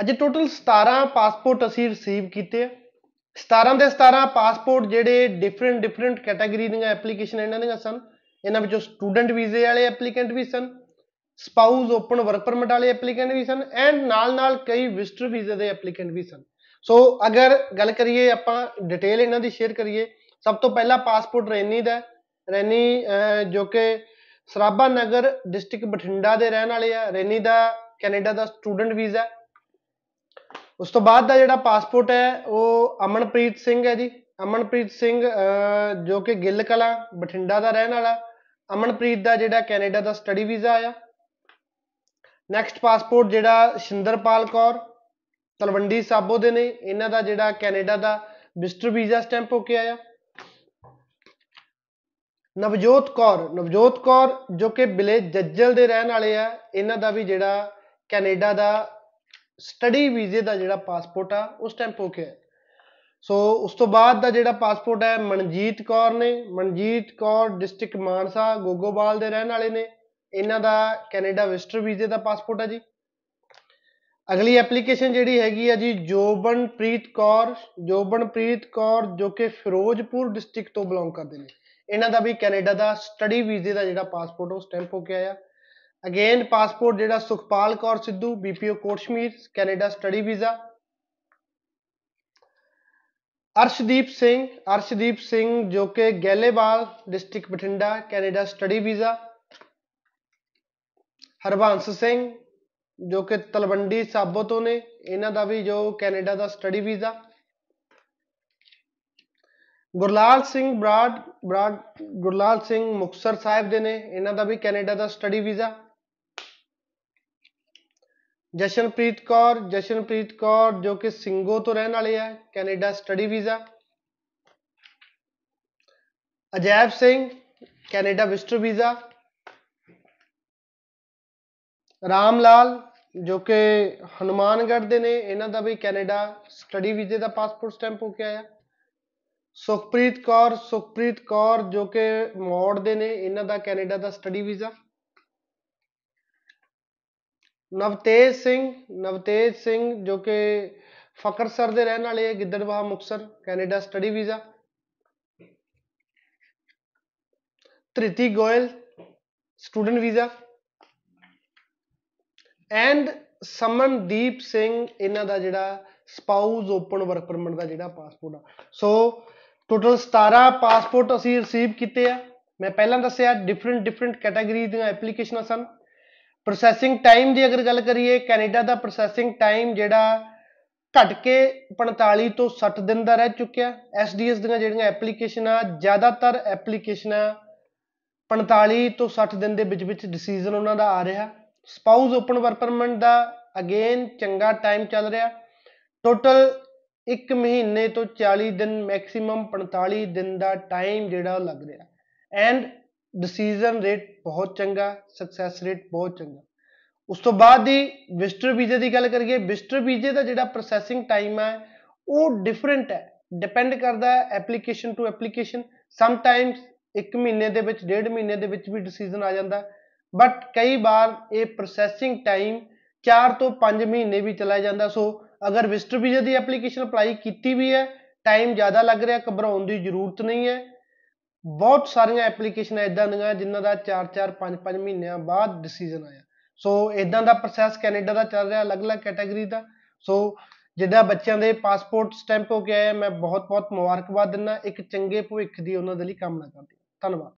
ਅੱਜ total 17 passport ਅਸੀਂ receive ਕੀਤੇ ਆ। 17 ਦੇ 17 ਪਾਸਪੋਰਟ ਜਿਹੜੇ ਡਿਫਰੈਂਟ ਡਿਫਰੈਂਟ ਕੈਟਾਗਰੀ ਦੀਆਂ ਐਪਲੀਕੇਸ਼ਨ ਇਹਨਾਂ ਦੀਆਂ ਸਨ। ਇਹਨਾਂ ਵਿੱਚੋਂ ਸਟੂਡੈਂਟ ਵੀਜ਼ੇ ਵਾਲੇ ਐਪਲੀਕੈਂਟ ਵੀ ਸਨ ਸਪਾਊਸ ਓਪਨ ਵਰਕ ਪਰਮਿਟ ਵਾਲੇ ਐਪਲੀਕੈਂਟ ਵੀ ਸਨ ਐਂਡ ਨਾਲ ਨਾਲ ਕਈ ਵਿਜ਼ਟਰ ਵੀਜ਼ੇ ਦੇ ਐਪਲੀਕੈਂਟ ਵੀ ਸਨ। ਸੋ ਅਗਰ ਗੱਲ ਕਰੀਏ ਆਪਾਂ ਡਿਟੇਲ ਇਹਨਾਂ ਦੀ ਸ਼ੇਅਰ ਕਰੀਏ, ਸਭ ਤੋਂ ਪਹਿਲਾ ਪਾਸਪੋਰਟ ਰੈਨੀ ਦਾ ਰੈਨੀ ਜੋ ਕਿ ਸਰਾਭਾ ਨਗਰ ਡਿਸਟ੍ਰਿਕਟ ਬਠਿੰਡਾ ਦੇ ਰਹਿਣ ਵਾਲੇ ਆ। ਰੈਨੀ ਦਾ, ਕੈਨੇਡਾ ਦਾ ਸਟੂਡੈਂਟ ਵੀਜ਼ਾ ਉਸ ਤੋਂ ਬਾਅਦ ਦਾ ਜਿਹੜਾ ਪਾਸਪੋਰਟ ਹੈ, ਉਹ ਅਮਨਪ੍ਰੀਤ ਸਿੰਘ ਹੈ ਜੀ। ਅਮਨਪ੍ਰੀਤ ਸਿੰਘ ਜੋ ਕਿ ਗਿੱਲ ਕਲਾ, ਬਠਿੰਡਾ ਦਾ ਰਹਿਣ ਵਾਲਾ। ਅਮਨਪ੍ਰੀਤ ਦਾ ਜਿਹੜਾ ਕੈਨੇਡਾ ਦਾ ਸਟੱਡੀ ਵੀਜ਼ਾ ਆਇਆ ਨੈਕਸਟ ਪਾਸਪੋਰਟ ਜਿਹੜਾ ਸ਼ਿੰਦਰਪਾਲ ਕੌਰ, ਤਲਵੰਡੀ ਸਾਬੋ ਦੇ ਨੇ। ਇਹਨਾਂ ਦਾ ਜਿਹੜਾ ਕੈਨੇਡਾ ਦਾ ਵਿਜ਼ਟਰ ਵੀਜ਼ਾ ਸਟੈਂਪ ਹੋ ਕੇ ਆਇਆ। ਨਵਜੋਤ ਕੌਰ ਨਵਜੋਤ ਕੌਰ ਜੋ ਕਿ ਵਿਲੇਜ ਜੱਜਲ ਦੇ ਰਹਿਣ ਵਾਲੇ ਆ, ਇਹਨਾਂ ਦਾ ਵੀ ਜਿਹੜਾ ਕੈਨੇਡਾ ਦਾ ਸਟੱਡੀ ਵੀਜ਼ੇ ਦਾ ਜਿਹੜਾ ਪਾਸਪੋਰਟ ਆ ਉਹ ਸਟੈਂਪ ਹੋ। ਕੇ ਆਇਆ ਸੋ ਉਸ ਤੋਂ ਬਾਅਦ ਦਾ ਜਿਹੜਾ ਪਾਸਪੋਰਟ ਹੈ, ਮਨਜੀਤ ਕੌਰ ਨੇ। ਮਨਜੀਤ ਕੌਰ ਡਿਸਟ੍ਰਿਕਟ ਮਾਨਸਾ, ਗੋਗੋਵਾਲ ਦੇ ਰਹਿਣ ਵਾਲੇ ਨੇ। ਇਹਨਾਂ ਦਾ ਕੈਨੇਡਾ ਵਿਜ਼ਟਰ ਵੀਜ਼ੇ ਦਾ ਪਾਸਪੋਰਟ ਹੈ ਜੀ। ਅਗਲੀ ਐਪਲੀਕੇਸ਼ਨ ਜਿਹੜੀ ਹੈਗੀ ਆ ਜੀ, ਜੋਬਨਪ੍ਰੀਤ ਕੌਰ। ਜੋਬਨਪ੍ਰੀਤ ਕੌਰ ਜੋ ਕਿ ਫਿਰੋਜ਼ਪੁਰ ਡਿਸਟ੍ਰਿਕਟ ਤੋਂ ਬਿਲੋਂਗ ਕਰਦੇ ਨੇ। ਇਹਨਾਂ ਦਾ ਵੀ ਕੈਨੇਡਾ ਦਾ ਸਟੱਡੀ ਵੀਜ਼ੇ ਦਾ ਜਿਹੜਾ ਪਾਸਪੋਰਟ ਉਹ ਸਟੈਂਪ ਹੋ ਕੇ ਆਇਆ। ਅਗੇਨ ਪਾਸਪੋਰਟ ਜਿਹੜਾ Sukhpal Kaur Sidhu BPO Kotshamir Canada study visa Arshdeep Singh Arshdeep Singh ਜੋ ਕਿ Gailewal district Bathinda Canada study visa Harbans Singh ਜੋ ਕਿ ਤਲਵੰਡੀ ਸਾਬੋ ਤੋਂ ਨੇ ਇਹਨਾਂ ਦਾ ਵੀ ਜੋ ਕੈਨੇਡਾ ਦਾ ਸਟੱਡੀ ਵੀਜ਼ਾ ਗੁਰਲਾਲ ਸਿੰਘ ਬਰਾੜ ਬਰਾੜ ਗੁਰਲਾਲ ਸਿੰਘ ਮੁਕਸਰ ਸਾਹਿਬ ਦੇ ਨੇ ਇਹਨਾਂ ਦਾ ਵੀ ਕੈਨੇਡਾ ਦਾ ਸਟੱਡੀ ਵੀਜ਼ਾ ਜਸ਼ਨਪ੍ਰੀਤ ਕੌਰ ਜਸ਼ਨਪ੍ਰੀਤ ਕੌਰ ਜੋ ਕਿ ਸਿੰਗੋ ਤੋਂ ਰਹਿਣ ਵਾਲੇ ਆ, Canada study visa. Ajaib Singh, Canada visitor visa. Ram Lal ਜੋ ਕਿ ਹਨੂਮਾਨਗੜ੍ਹ ਦੇ ਨੇ, ਇਹਨਾਂ ਦਾ ਵੀ ਕੈਨੇਡਾ ਸਟੱਡੀ ਵੀਜ਼ੇ ਦਾ ਪਾਸਪੋਰਟ ਸਟੈਂਪ ਹੋ ਕੇ ਆਇਆ। ਸੁਖਪ੍ਰੀਤ ਕੌਰ ਸੁਖਪ੍ਰੀਤ ਕੌਰ ਜੋ ਕਿ ਮੋੜ ਦੇ ਨੇ, ਇਹਨਾਂ ਦਾ ਕੈਨੇਡਾ ਦਾ ਸਟੱਡੀ ਵੀਜ਼ਾ। ਨਵਤੇਜ ਸਿੰਘ ਨਵਤੇਜ ਸਿੰਘ ਜੋ ਕਿ ਫਕਰਸਰ ਦੇ ਰਹਿਣ ਵਾਲੇ ਹੈ Gidderbaha Muktsar Canada study visa Triti Goyal student visa and Samandeep Singh, ਇਹਨਾਂ ਦਾ ਜਿਹੜਾ ਸਪਾਊਸ ਓਪਨ ਵਰਕ ਪਰਮਿਟ ਦਾ ਜਿਹੜਾ ਪਾਸਪੋਰਟ ਆ। ਸੋ ਟੋਟਲ 17 ਪਾਸਪੋਰਟ ਅਸੀਂ ਰਿਸੀਵ ਕੀਤੇ ਆ। ਮੈਂ ਪਹਿਲਾਂ ਦੱਸਿਆ ਡਿਫਰੈਂਟ ਡਿਫਰੈਂਟ ਕੈਟਾਗਰੀ ਦੀਆਂ ਐਪਲੀਕੇਸ਼ਨਾਂ ਸਨ। ਪ੍ਰੋਸੈਸਿੰਗ ਟਾਈਮ ਦੀ ਅਗਰ ਗੱਲ ਕਰੀਏ, ਕੈਨੇਡਾ ਦਾ ਪ੍ਰੋਸੈਸਿੰਗ ਟਾਈਮ ਜਿਹੜਾ ਘਟ ਕੇ 45 ਤੋਂ 60 ਦਿਨ ਦਾ ਰਹਿ ਚੁੱਕਿਆ। ਐਸਡੀਐਸ ਦੀਆਂ ਜਿਹੜੀਆਂ ਐਪਲੀਕੇਸ਼ਨਾਂ ਜ਼ਿਆਦਾਤਰ ਐਪਲੀਕੇਸ਼ਨਾਂ 45 ਤੋਂ 60 ਦਿਨ ਦੇ ਵਿੱਚ ਵਿੱਚ ਡਿਸੀਜਨ ਉਹਨਾਂ ਦਾ ਆ ਰਿਹਾ। ਸਪਾਊਸ ਓਪਨ ਵਰਕ ਪਰਮਿਟ ਦਾ ਅਗੇਨ ਚੰਗਾ ਟਾਈਮ ਚੱਲ ਰਿਹਾ। ਟੋਟਲ 1 ਮਹੀਨੇ ਤੋਂ 40 ਦਿਨ ਮੈਕਸਿਮਮ 45 ਦਿਨ ਦਾ ਟਾਈਮ ਜਿਹੜਾ ਲੱਗ ਰਿਹਾ। ਐਂਡ ਡਿਸੀਜਨ ਰੇਟ ਬਹੁਤ ਚੰਗਾ ਸਕਸੈਸ ਰੇਟ ਬਹੁਤ ਚੰਗਾ। ਉਸ ਤੋਂ ਬਾਅਦ ਦੀ ਵਿਜ਼ਟਰ ਵੀਜ਼ੇ ਦੀ ਗੱਲ ਕਰੀਏ, ਵਿਜ਼ਟਰ ਵੀਜ਼ੇ ਦਾ ਜਿਹੜਾ ਪ੍ਰੋਸੈਸਿੰਗ ਟਾਈਮ ਹੈ, ਉਹ ਡਿਫਰੈਂਟ ਹੈ। ਡਿਪੈਂਡ ਕਰਦਾ ਹੈ application to application sometimes 1 ਮਹੀਨੇ ਦੇ ਵਿੱਚ, ਡੇਢ ਮਹੀਨੇ ਦੇ ਵਿੱਚ ਵੀ ਡਿਸੀਜਨ ਆ ਜਾਂਦਾ। ਬਟ ਕਈ ਵਾਰ ਇਹ ਪ੍ਰੋਸੈਸਿੰਗ ਟਾਈਮ 4 ਤੋਂ 5 ਮਹੀਨੇ ਵੀ ਚਲਾ ਜਾਂਦਾ। ਸੋ ਅਗਰ ਵਿਜ਼ਟਰ ਵੀਜ਼ੇ ਦੀ ਐਪਲੀਕੇਸ਼ਨ ਅਪਲਾਈ ਕੀਤੀ ਵੀ ਹੈ ਟਾਈਮ ਜ਼ਿਆਦਾ ਲੱਗ ਰਿਹਾ, ਘਬਰਾਉਣ ਦੀ ਜ਼ਰੂਰਤ ਨਹੀਂ ਹੈ। ਬਹੁਤ ਸਾਰੀਆਂ ਐਪਲੀਕੇਸ਼ਨ ਇਦਾਂ ਦੀਆਂ ਜਿਨ੍ਹਾਂ ਦਾ 4-4 5-5 ਮਹੀਨਿਆਂ ਬਾਅਦ ਡਿਸੀਜਨ ਆਇਆ। ਸੋ ਇਦਾਂ ਦਾ ਪ੍ਰੋਸੈਸ ਕੈਨੇਡਾ ਦਾ ਚੱਲ ਰਿਹਾ, ਅਲੱਗ-ਅਲੱਗ ਕੈਟਾਗਰੀ ਦਾ। ਸੋ ਜਿੱਦਾਂ ਬੱਚਿਆਂ ਦੇ ਪਾਸਪੋਰਟ ਸਟੈਂਪ ਹੋ ਕੇ ਆਏ ਮੈਂ ਬਹੁਤ-ਬਹੁਤ ਮੁਬਾਰਕਬਾਦ ਦਿੰਦਾ। ਇੱਕ ਚੰਗੇ ਭਵਿੱਖ ਦੀ ਉਹਨਾਂ ਦੇ ਲਈ ਕਾਮਨਾ ਕਰਦੀ ਧੰਨਵਾਦ।